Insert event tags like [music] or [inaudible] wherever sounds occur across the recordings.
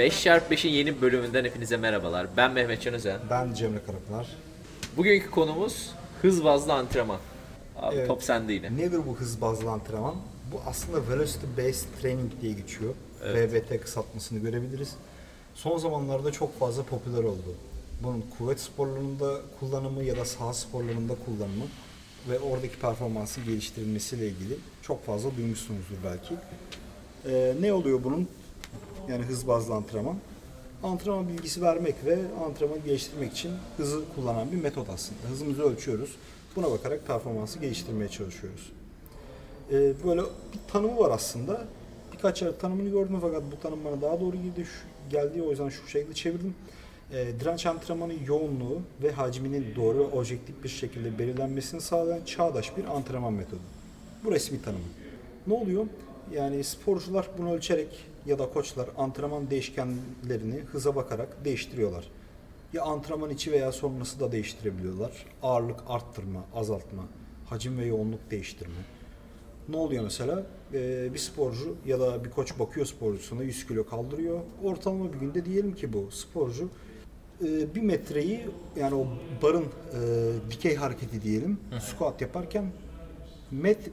5x5'in yeni bölümünden hepinize merhabalar. Ben Mehmet Can Özen. Ben Cemre Karapınar. Bugünkü konumuz hız bazlı antrenman. Abi Evet. top sende yine. Nedir bu hız bazlı antrenman? Bu aslında Velocity Based Training diye geçiyor. VBT kısaltmasını görebiliriz. Son zamanlarda çok fazla popüler oldu. Bunun kuvvet sporlarında kullanımı ya da saha sporlarında kullanımı ve oradaki performansı geliştirilmesiyle ilgili çok fazla duymuşsunuzdur belki. Ee, ne oluyor bunun? Yani hız bazlı antrenman. Antrenman bilgisi vermek ve antrenmanı geliştirmek için hızı kullanan bir metot aslında. Hızımızı ölçüyoruz. Buna bakarak performansı geliştirmeye çalışıyoruz. Ee, böyle bir tanımı var aslında. Birkaç yer tanımını gördüm fakat bu tanım bana daha doğru geldi, şu, geldi o yüzden şu şekilde çevirdim. Ee, direnç antrenmanı yoğunluğu ve hacminin doğru ve objektif bir şekilde belirlenmesini sağlayan çağdaş bir antrenman metodu. Bu resmi tanımı. Ne oluyor? Yani sporcular bunu ölçerek ya da koçlar antrenman değişkenlerini hıza bakarak değiştiriyorlar. Ya antrenman içi veya sonrası da değiştirebiliyorlar. Ağırlık arttırma, azaltma, hacim ve yoğunluk değiştirme. Ne oluyor mesela? Ee, bir sporcu ya da bir koç bakıyor sporcusuna 100 kilo kaldırıyor. Ortalama bir günde diyelim ki bu sporcu e, bir metreyi yani o barın e, dikey hareketi diyelim squat yaparken met,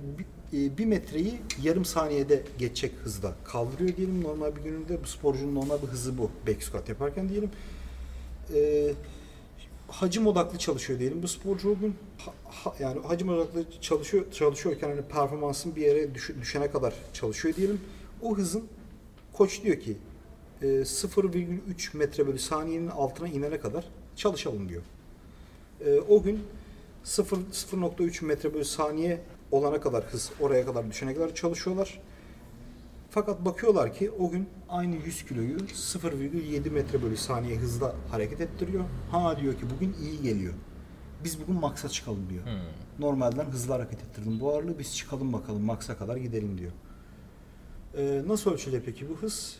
e, bir metreyi yarım saniyede geçecek hızda kaldırıyor diyelim. Normal bir gününde bu sporcunun normal bir hızı bu back squat yaparken diyelim. E, hacim odaklı çalışıyor diyelim. Bu sporcu o gün ha- yani hacim odaklı çalışıyor çalışıyorken hani performansın bir yere düş- düşene kadar çalışıyor diyelim. O hızın koç diyor ki e, 0,3 metre bölü saniyenin altına inene kadar çalışalım diyor. E, o gün 0 0.3 metre bölü saniye olana kadar hız oraya kadar düşene kadar çalışıyorlar. Fakat bakıyorlar ki o gün aynı 100 kiloyu 0,7 metre bölü saniye hızla hareket ettiriyor. Ha diyor ki bugün iyi geliyor. Biz bugün maksa çıkalım diyor. Normalden hızlı hareket ettirdim bu ağırlığı biz çıkalım bakalım maksa kadar gidelim diyor. Ee, nasıl ölçülüyor peki bu hız?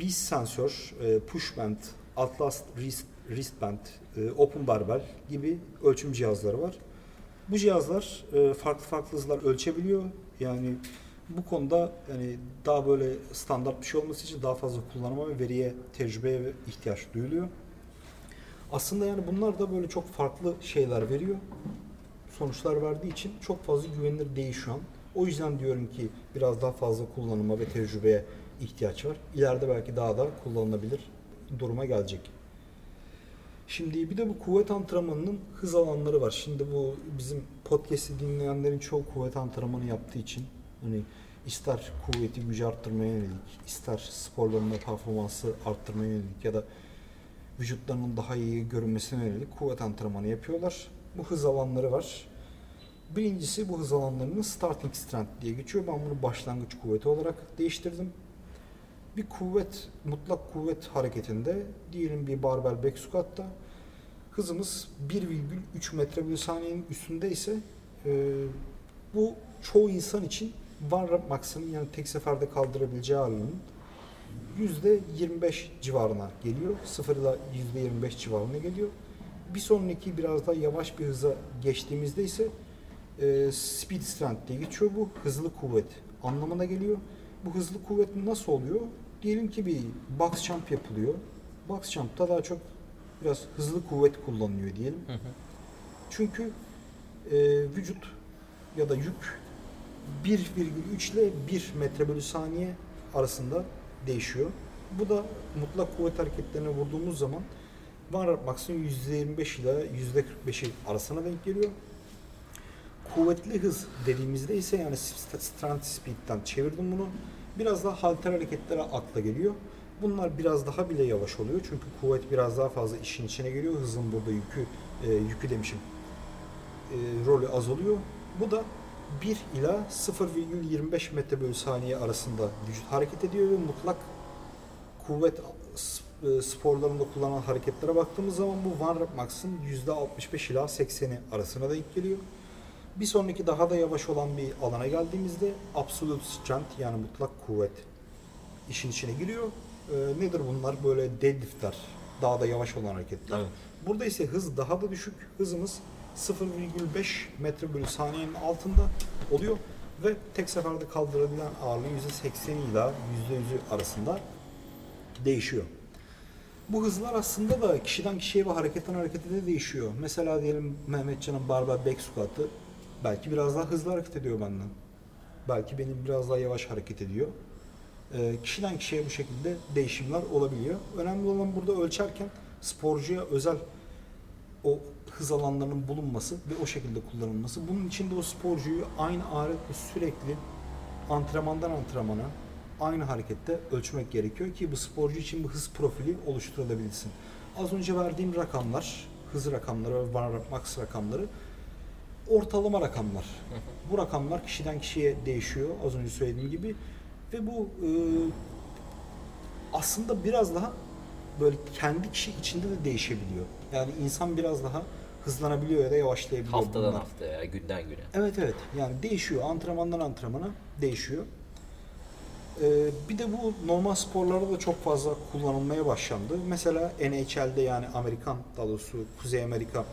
Beast sensör, e, push band, Atlas wrist, wristband, e, open barbell gibi ölçüm cihazları var. Bu cihazlar e, farklı farklı hızlar ölçebiliyor. Yani bu konuda yani daha böyle standart bir şey olması için daha fazla kullanıma ve veriye, tecrübeye ihtiyaç duyuluyor. Aslında yani bunlar da böyle çok farklı şeyler veriyor. Sonuçlar verdiği için çok fazla güvenilir değil şu an. O yüzden diyorum ki biraz daha fazla kullanıma ve tecrübeye ihtiyaç var. İleride belki daha da kullanılabilir duruma gelecek. Şimdi bir de bu kuvvet antrenmanının hız alanları var. Şimdi bu bizim podcast'i dinleyenlerin çoğu kuvvet antrenmanı yaptığı için hani ister kuvveti gücü arttırmaya yönelik, ister sporlarında performansı arttırmaya yönelik ya da vücutlarının daha iyi görünmesine yönelik kuvvet antrenmanı yapıyorlar. Bu hız alanları var. Birincisi bu hız alanlarının starting strength diye geçiyor. Ben bunu başlangıç kuvveti olarak değiştirdim. Bir kuvvet, mutlak kuvvet hareketinde diyelim bir barbell back squat'ta hızımız 1,3 metre bölü saniyenin üstünde ise e, bu çoğu insan için rep maksimum yani tek seferde kaldırabileceği ağırlığının %25 civarına geliyor. 0 ile %25 civarına geliyor. Bir sonraki biraz daha yavaş bir hıza geçtiğimizde ise e, speed strength diye geçiyor bu. Hızlı kuvvet anlamına geliyor. Bu hızlı kuvvet nasıl oluyor? Diyelim ki bir box jump yapılıyor. Box jump'ta daha çok biraz hızlı kuvvet kullanılıyor diyelim. Çünkü e, vücut ya da yük 1,3 ile 1 metre bölü saniye arasında değişiyor. Bu da mutlak kuvvet hareketlerine vurduğumuz zaman var maksimum %25 ile %45'i arasına denk geliyor. Kuvvetli hız dediğimizde ise yani strength speed'den çevirdim bunu. Biraz daha halter hareketlere akla geliyor. Bunlar biraz daha bile yavaş oluyor. Çünkü kuvvet biraz daha fazla işin içine geliyor. Hızın burada yükü, e, yükü demişim, e, rolü az oluyor. Bu da 1 ila 0,25 metre bölü saniye arasında vücut hareket ediyor ve mutlak kuvvet e, sporlarında kullanılan hareketlere baktığımız zaman bu rep max'ın %65 ila 80'i arasına denk geliyor. Bir sonraki daha da yavaş olan bir alana geldiğimizde absolute strength yani mutlak kuvvet işin içine giriyor. Ee, nedir bunlar? Böyle deadliftler, daha da yavaş olan hareketler. Evet. Burada ise hız daha da düşük. Hızımız 0,5 metre bölü saniyenin altında oluyor ve tek seferde kaldırabilen ağırlığı %80 ile %100'ü arasında değişiyor. Bu hızlar aslında da kişiden kişiye ve hareketten harekete de değişiyor. Mesela diyelim Mehmetcan'ın barbell back squat'ı belki biraz daha hızlı hareket ediyor benden. Belki benim biraz daha yavaş hareket ediyor. Ee, kişiden kişiye bu şekilde değişimler olabiliyor. Önemli olan burada ölçerken sporcuya özel o hız alanlarının bulunması ve o şekilde kullanılması. Bunun için de o sporcuyu aynı aletle sürekli antrenmandan antrenmana aynı harekette ölçmek gerekiyor ki bu sporcu için bir hız profili oluşturulabilsin. Az önce verdiğim rakamlar, hız rakamları ve max rakamları ortalama rakamlar. Bu rakamlar kişiden kişiye değişiyor az önce söylediğim gibi ve bu e, aslında biraz daha böyle kendi kişi içinde de değişebiliyor. Yani insan biraz daha hızlanabiliyor ya da yavaşlayabiliyor. Haftadan bunlar. haftaya, günden güne. Evet evet yani değişiyor antrenmandan antrenmana değişiyor. Ee, bir de bu normal sporlarda da çok fazla kullanılmaya başlandı. Mesela NHL'de yani Amerikan daha doğrusu Kuzey Amerika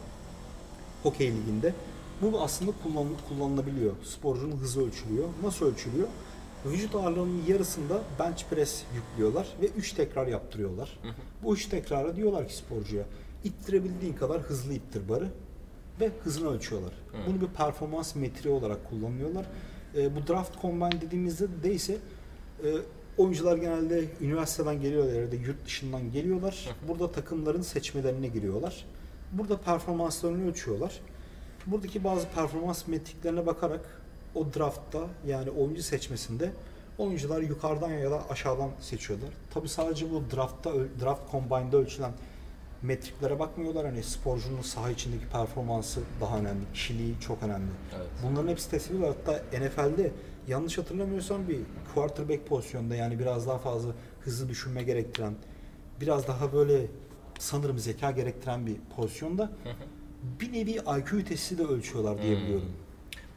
Hokey Ligi'nde bu aslında kullan, kullanılabiliyor. Sporcunun hızı ölçülüyor. Nasıl ölçülüyor? Vücut ağırlığının yarısında bench press yüklüyorlar ve 3 tekrar yaptırıyorlar. Bu 3 tekrarı diyorlar ki sporcuya ittirebildiğin kadar hızlı ittir barı ve hızını ölçüyorlar. Bunu bir performans metriği olarak kullanıyorlar. E, bu draft combine dediğimizde de ise e, oyuncular genelde üniversiteden geliyorlar ya da yurt dışından geliyorlar. Burada takımların seçmelerine giriyorlar. Burada performanslarını ölçüyorlar. Buradaki bazı performans metriklerine bakarak o draftta yani oyuncu seçmesinde oyuncular yukarıdan ya da aşağıdan seçiyorlar. Tabi sadece bu draftta draft combine'da ölçülen metriklere bakmıyorlar. Hani sporcunun saha içindeki performansı daha önemli, kişiliği çok önemli. Evet. Bunların hepsi test ediliyor. Hatta NFL'de yanlış hatırlamıyorsam bir quarterback pozisyonda yani biraz daha fazla hızlı düşünme gerektiren, biraz daha böyle sanırım zeka gerektiren bir pozisyonda bir nevi IQ testi de ölçüyorlar diye Hmm. biliyorum.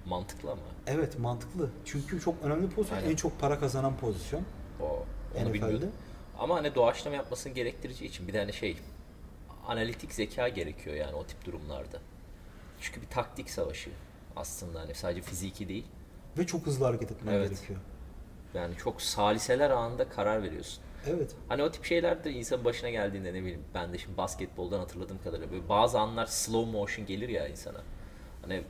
Mantıklı ama. Evet mantıklı. Çünkü çok önemli pozisyon. Aynen. En çok para kazanan pozisyon O, onu NFL'de. bilmiyordum. Ama hani doğaçlama yapmasını gerektireceği için bir de hani şey analitik zeka gerekiyor yani o tip durumlarda. Çünkü bir taktik savaşı aslında hani sadece fiziki değil. Ve çok hızlı hareket etmen Evet. gerekiyor. Yani çok saliseler anında karar veriyorsun. Evet. Hani o tip şeyler de insanın başına geldiğinde ne bileyim ben de şimdi basketboldan hatırladığım kadarıyla böyle bazı anlar slow motion gelir ya insana. Hani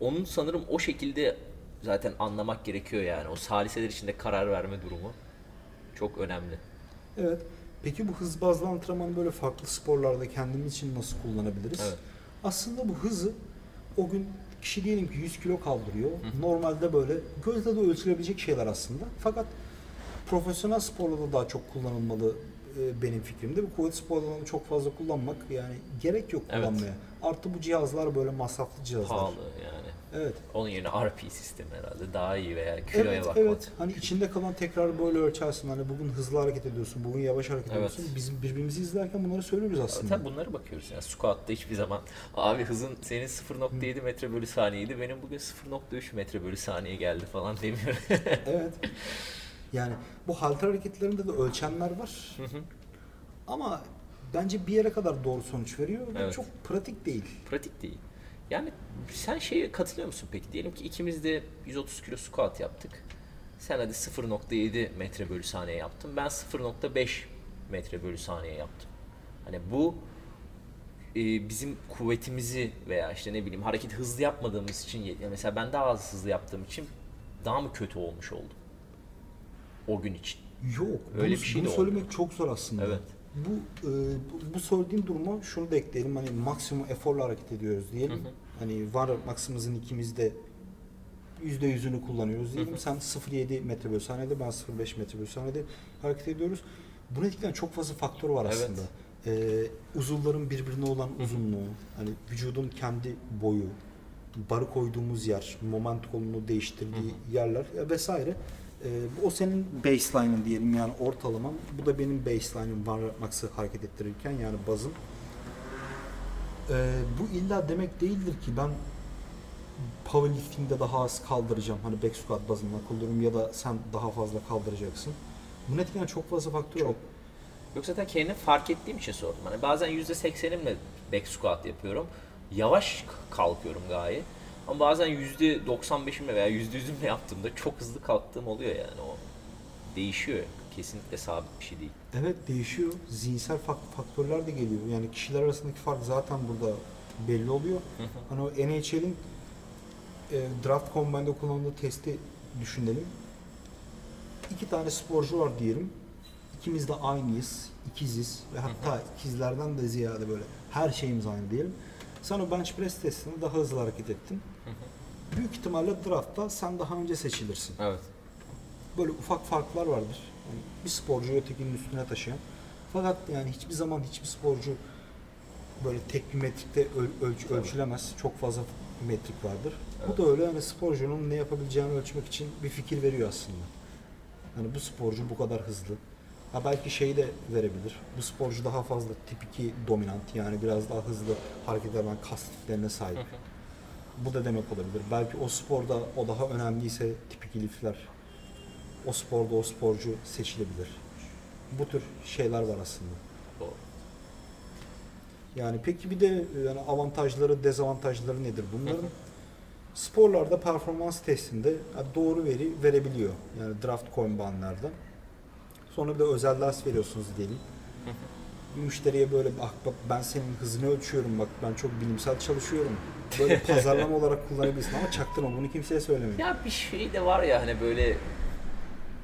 onun sanırım o şekilde zaten anlamak gerekiyor yani. O saliseler içinde karar verme durumu çok önemli. Evet. Peki bu hız bazlı antrenmanı böyle farklı sporlarda kendimiz için nasıl kullanabiliriz? Evet. Aslında bu hızı o gün kişi diyelim ki 100 kilo kaldırıyor. Normalde böyle gözle de ölçülebilecek şeyler aslında. Fakat profesyonel sporda da daha çok kullanılmalı e, benim fikrimde. Bu kuvvet sporlarını çok fazla kullanmak yani gerek yok Evet. kullanmaya. Artı bu cihazlar böyle masraflı cihazlar. Pahalı yani. Evet. Onun yerine RP sistemi herhalde daha iyi veya kiloya evet, bakmak. evet. Hani içinde kalan tekrar böyle ölçersin. Hani bugün hızlı hareket ediyorsun, bugün yavaş hareket Evet. ediyorsun. Biz birbirimizi izlerken bunları söylüyoruz aslında. Tabii bunları bakıyoruz yani squat'ta hiçbir zaman abi hızın senin 0.7 metre bölü saniyeydi benim bugün 0.3 metre bölü saniye geldi falan demiyor. Evet. [laughs] Yani bu halter hareketlerinde de ölçenler var. Ama bence bir yere kadar doğru sonuç veriyor ve Evet. çok pratik değil. Pratik değil. Yani sen şeye katılıyor musun peki? Diyelim ki ikimiz de 130 kilo squat yaptık. Sen hadi 0.7 metre bölü saniye yaptın. Ben 0.5 metre bölü saniye yaptım. Hani bu e, bizim kuvvetimizi veya işte ne bileyim hareket hızlı yapmadığımız için mesela ben daha az hızlı yaptığım için daha mı kötü olmuş oldum? O gün için. Yok. Öyle bunu, bir şey bunu söylemek çok zor aslında. Evet. Bu, e, bu, bu söylediğim duruma şunu da ekleyelim. Hani maksimum eforla hareket ediyoruz diyelim. Hani var maksimumuzun ikimiz de yüzde yüzünü kullanıyoruz diyelim. Sen 0.7 metre bölü saniyede ben 0.5 metre bölü saniyede hareket ediyoruz. Bunu etkileyen çok fazla faktör var Evet. aslında. Ee, uzuvların birbirine olan uzunluğu, hani vücudun kendi boyu, barı koyduğumuz yer, moment kolunu değiştirdiği yerler e, vesaire. Ee, o senin baseline'ın diyelim yani ortalaman. Bu da benim baseline'ım var max'ı hareket ettirirken yani bazım. Ee, bu illa demek değildir ki ben powerlifting'de daha az kaldıracağım. Hani back squat bazında kullanıyorum ya da sen daha fazla kaldıracaksın. Bunu etkileyen çok fazla faktör. Çok. Yok zaten kendimi fark ettiğim için sordum. Hani bazen %80'imle back squat yapıyorum. Yavaş kalkıyorum gayet. Ama bazen %95'imle veya %100'ümle yaptığımda çok hızlı kalktığım oluyor yani o. Değişiyor kesinlikle sabit bir şey değil. Evet değişiyor. Zihinsel fak- faktörler de geliyor. Yani kişiler arasındaki fark zaten burada belli oluyor. Hani o NHL'in e, draft combine'de kullandığı testi düşünelim. İki tane sporcu var diyelim. İkimiz de aynıyız, ikiziz ve hatta ikizlerden de ziyade böyle her şeyimiz aynı diyelim. Sen o bench press testinde daha hızlı hareket ettin. Büyük ihtimalle draftta sen daha önce seçilirsin. Evet. Böyle ufak farklar vardır. Yani bir sporcu ötekinin üstüne taşıyan. Fakat yani hiçbir zaman hiçbir sporcu böyle tek bir metrikte öl- ölç- ölçülemez. Çok fazla metrik vardır. Bu da öyle yani sporcunun ne yapabileceğini ölçmek için bir fikir veriyor aslında. Yani bu sporcu bu kadar hızlı. Ha belki şey de verebilir. Bu sporcu daha fazla tip 2 dominant yani biraz daha hızlı hareket eden kas tiplerine sahip. Bu da demek olabilir. Belki o sporda o daha önemliyse tip 2 lifler o sporda o sporcu seçilebilir. Bu tür şeyler var aslında. Doğru. Yani peki bir de yani avantajları, dezavantajları nedir bunların? Sporlarda performans testinde yani doğru veri verebiliyor. Yani draft combine'larda. Sonra bir de özel ders veriyorsunuz diyelim. Müşteriye böyle bak bak ben senin hızını ölçüyorum bak ben çok bilimsel çalışıyorum. Böyle [laughs] pazarlama olarak kullanabilirsin ama çaktırma bunu kimseye söylemeyin. Ya bir şey de var ya hani böyle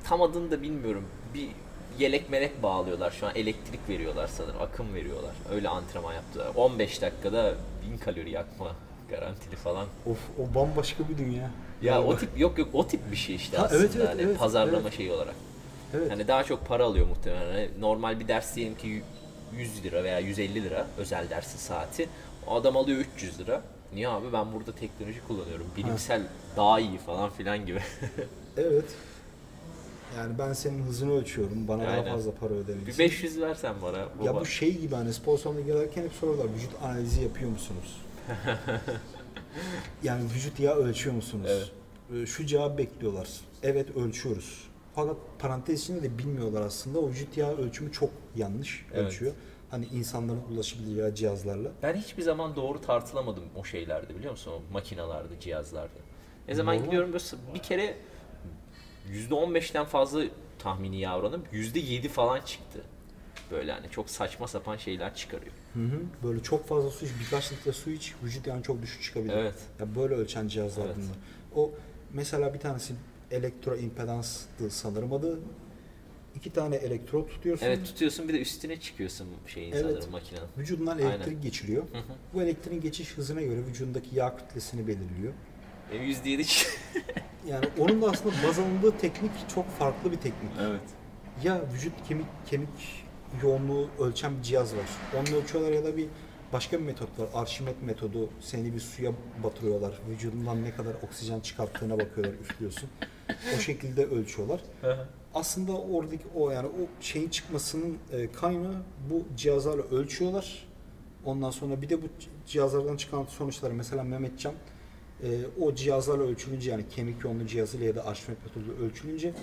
tam adını da bilmiyorum. Bir yelek melek bağlıyorlar şu an elektrik veriyorlar sanırım akım veriyorlar. Öyle antrenman yaptılar. 15 dakikada 1000 kalori yakma garantili falan. Of o bambaşka bir dünya. Ya Vallahi. o tip yok yok o tip bir şey işte Ha, aslında evet, evet, hani evet, pazarlama evet. şeyi olarak. Evet. Hani daha çok para alıyor muhtemelen. Hani normal bir ders diyelim ki 100 lira veya 150 lira özel dersi saati. O adam alıyor 300 lira. Niye abi ben burada teknoloji kullanıyorum. Bilimsel daha iyi falan filan gibi. [laughs] Evet. Yani ben senin hızını ölçüyorum. Bana Aynen. daha fazla para bir ödemelisin. 500 versen bana baba. Ya bu şey gibi hani spor salonuna gelirken hep soruyorlar vücut analizi yapıyor musunuz? [laughs] yani vücut yağı ölçüyor musunuz? Evet. Ee, Şu cevap bekliyorlar. Evet ölçüyoruz. Fakat parantez içinde de bilmiyorlar aslında. O vücut yağı ölçümü çok yanlış Evet. ölçüyor. Hani insanların ulaşabileceği cihazlarla. Ben hiçbir zaman doğru tartılamadım o şeylerde biliyor musun? O makinalarda, cihazlarda. Ne zaman Normal. gidiyorum böyle bir kere %15'ten fazla tahmini yağ oranım %7 falan çıktı. Böyle hani çok saçma sapan şeyler çıkarıyor. Hı hı. Böyle çok fazla su iç, birkaç litre su iç, vücut yani çok düşük çıkabilir. Evet. Ya böyle ölçen cihazlar Evet. bunlar. O mesela bir tanesi elektro impedanstı sanırım adı. İki tane elektrot tutuyorsun. Evet tutuyorsun bir de üstüne çıkıyorsun şeyin Evet. sanırım makinenin. Vücudundan Aynen. elektrik geçiriyor. Hı hı. Bu elektriğin geçiş hızına göre vücudundaki yağ kütlesini belirliyor. Benim %7 çık- [laughs] Yani onun da aslında baz alındığı teknik çok farklı bir teknik. Evet. Ya vücut kemik kemik yoğunluğu ölçen bir cihaz var. Onu ölçüyorlar ya da bir başka bir metot var. Arşimet metodu. Seni bir suya batırıyorlar. Vücudundan ne kadar oksijen çıkarttığına bakıyorlar, üflüyorsun. O şekilde ölçüyorlar. Aslında oradaki o yani o şeyin çıkmasının e, kaynağı bu cihazlarla ölçüyorlar. Ondan sonra bir de bu cihazlardan çıkan sonuçları mesela Mehmetcan e, o cihazlarla ölçülünce yani kemik yoğunluğu cihazıyla ya da arşimet metodu ölçülünce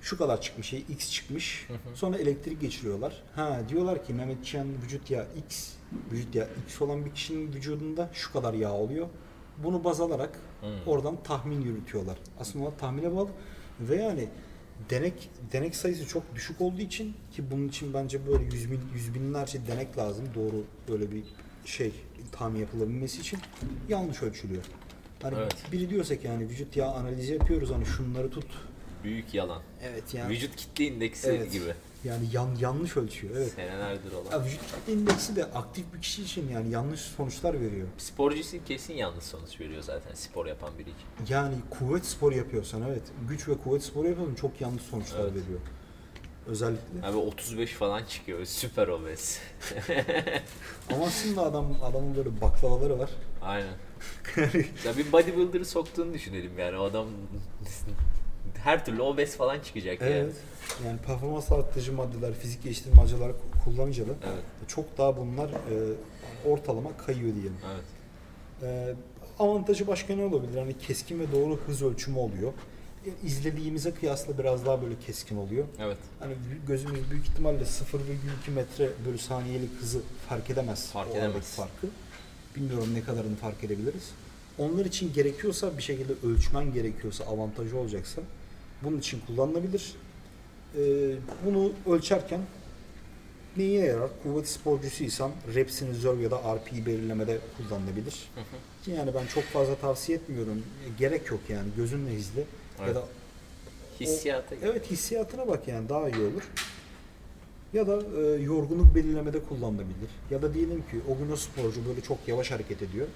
şu kadar çıkmış şey X çıkmış. Sonra elektrik geçiriyorlar. Ha diyorlar ki Mehmetcan vücut yağı X, vücut yağı X olan bir kişinin vücudunda şu kadar yağ oluyor. Bunu baz alarak Hmm. oradan tahmin yürütüyorlar. Aslında onlar tahmine bağlı ve yani denek denek sayısı çok düşük olduğu için ki bunun için bence böyle yüz, bin, yüz binlerce denek lazım doğru böyle bir şey tahmin yapılabilmesi için yanlış ölçülüyor. Hani Evet. biri diyorsa ki yani vücut yağ analizi yapıyoruz hani şunları tut. Büyük yalan. Evet yani Vücut kitle indeksi Evet. gibi. Yani yan, yanlış ölçüyor. Evet. Senelerdir olan. Ya vücut kitle indeksi de aktif bir kişi için yani yanlış sonuçlar veriyor. Sporcusu kesin yanlış sonuç veriyor zaten spor yapan biri için. Yani kuvvet sporu yapıyorsan evet güç ve kuvvet sporu yapıyorsan çok yanlış sonuçlar Evet. veriyor. Özellikle. Abi 35 falan çıkıyor. Süper obez. [laughs] Ama aslında adam adamın böyle baklavaları var. Aynen. [laughs] ya bir bodybuilder'ı soktuğunu düşünelim yani o adam her türlü obez falan çıkacak yani. Evet. Yani performans arttırıcı maddeler, fizik geliştirme maddeler kullanınca da Evet. çok daha bunlar e, ortalama kayıyor diyelim. Evet. E, avantajı başka ne olabilir? Hani keskin ve doğru hız ölçümü oluyor. E, izlediğimize kıyasla biraz daha böyle keskin oluyor. Evet. Hani gözümüz büyük ihtimalle 0,2 metre bölü saniyelik hızı fark edemez. Fark edemez. Farkı. Bilmiyorum ne kadarını fark edebiliriz. Onlar için gerekiyorsa bir şekilde ölçmen gerekiyorsa avantajı olacaksa bunun için kullanılabilir. e, bunu ölçerken neye yarar? Kuvvet sporcusuysan reps in reserve ya da RP belirlemede kullanılabilir. Yani ben çok fazla tavsiye etmiyorum. Gerek yok yani gözünle izle. Evet. Ya da Hissiyata Evet hissiyatına bak yani daha iyi olur. Ya da e, yorgunluk belirlemede kullanılabilir. Ya da diyelim ki o gün o sporcu böyle çok yavaş hareket ediyor.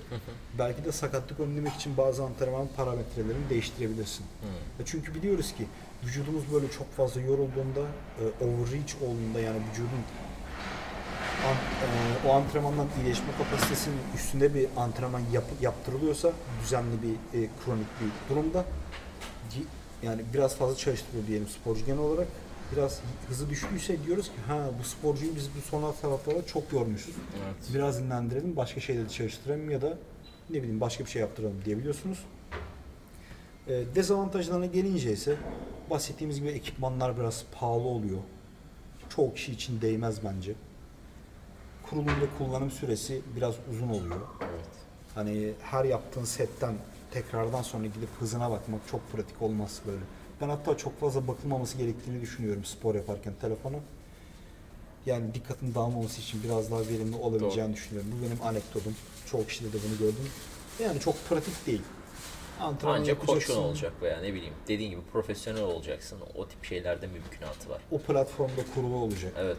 Belki de sakatlık önlemek için bazı antrenman parametrelerini değiştirebilirsin. E çünkü biliyoruz ki vücudumuz böyle çok fazla yorulduğunda, e, overreach olduğunda yani vücudun an- e, o antrenmandan iyileşme kapasitesinin üstünde bir antrenman yap- yaptırılıyorsa düzenli bir e, kronik bir durumda yani biraz fazla çalıştırıyor diyelim sporcu genel olarak biraz hızı düştüyse diyoruz ki ha bu sporcuyu biz bu son haftalarda çok yormuşuz. Evet. Biraz dinlendirelim başka şeyleri çalıştıralım ya da ne bileyim başka bir şey yaptıralım diyebiliyorsunuz. E, dezavantajlarına gelince ise bahsettiğimiz gibi ekipmanlar biraz pahalı oluyor. Çoğu kişi için değmez bence. Kurulum ve kullanım süresi biraz uzun oluyor. Evet. Hani her yaptığın setten tekrardan sonra gidip hızına bakmak çok pratik olmaz böyle. Ben hatta çok fazla bakılmaması gerektiğini düşünüyorum spor yaparken telefona. Yani dikkatin dağılmaması için biraz daha verimli olabileceğini düşünüyorum. Bu benim anekdotum. Çoğu kişide de bunu gördüm. Yani çok pratik değil. Antrenman Ancak yapacaksın. olacak veya ne bileyim dediğin gibi profesyonel olacaksın. O tip şeylerde mümkünatı var. O platformda kurulu olacak. Evet.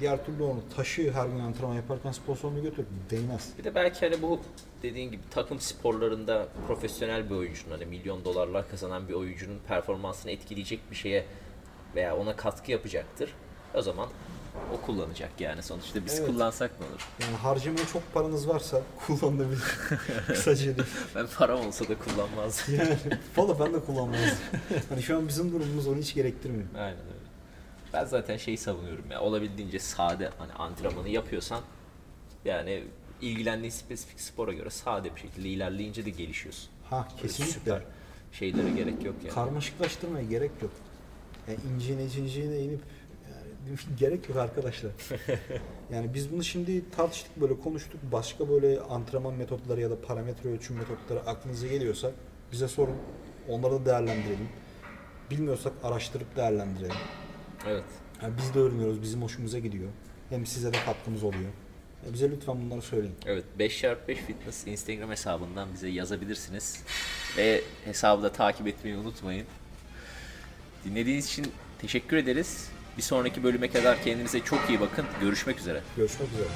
Diğer türlü onu taşı her gün antrenman yaparken spor salonuna götür. Değmez. Bir de belki hani bu dediğin gibi takım sporlarında profesyonel bir oyuncunun hani milyon dolarlar kazanan bir oyuncunun performansını etkileyecek bir şeye veya ona katkı yapacaktır. O zaman o kullanacak yani sonuçta biz Evet. kullansak ne olur? Yani harcamaya çok paranız varsa [laughs] kullanılabilir. [laughs] Kısaca diyeyim. Ben param olsa da kullanmazdım. Yani valla ben de kullanmazdım. Hani şu an bizim durumumuz onu hiç gerektirmiyor. Aynen öyle. Ben zaten şeyi savunuyorum ya olabildiğince sade hani antrenmanı yapıyorsan yani ilgilendiğin spesifik spora göre sade bir şekilde ilerleyince de gelişiyorsun. Ha Böyle kesinlikle. Süper şeylere gerek yok yani. Karmaşıklaştırmaya gerek yok. Yani inciğine cinciğine inip yani [laughs] gerek yok arkadaşlar. [laughs] yani biz bunu şimdi tartıştık böyle konuştuk. Başka böyle antrenman metotları ya da parametre ölçüm metotları aklınıza geliyorsa bize sorun. Onları da değerlendirelim. Bilmiyorsak araştırıp değerlendirelim. Evet. Yani biz de öğreniyoruz, bizim hoşumuza gidiyor. Hem size de katkımız oluyor. Ya bize lütfen bunları söyleyin. Evet 5x5 Fitness Instagram hesabından bize yazabilirsiniz. Ve hesabı da takip etmeyi unutmayın. Dinlediğiniz için teşekkür ederiz. Bir sonraki bölüme kadar kendinize çok iyi bakın. Görüşmek üzere. Görüşmek üzere.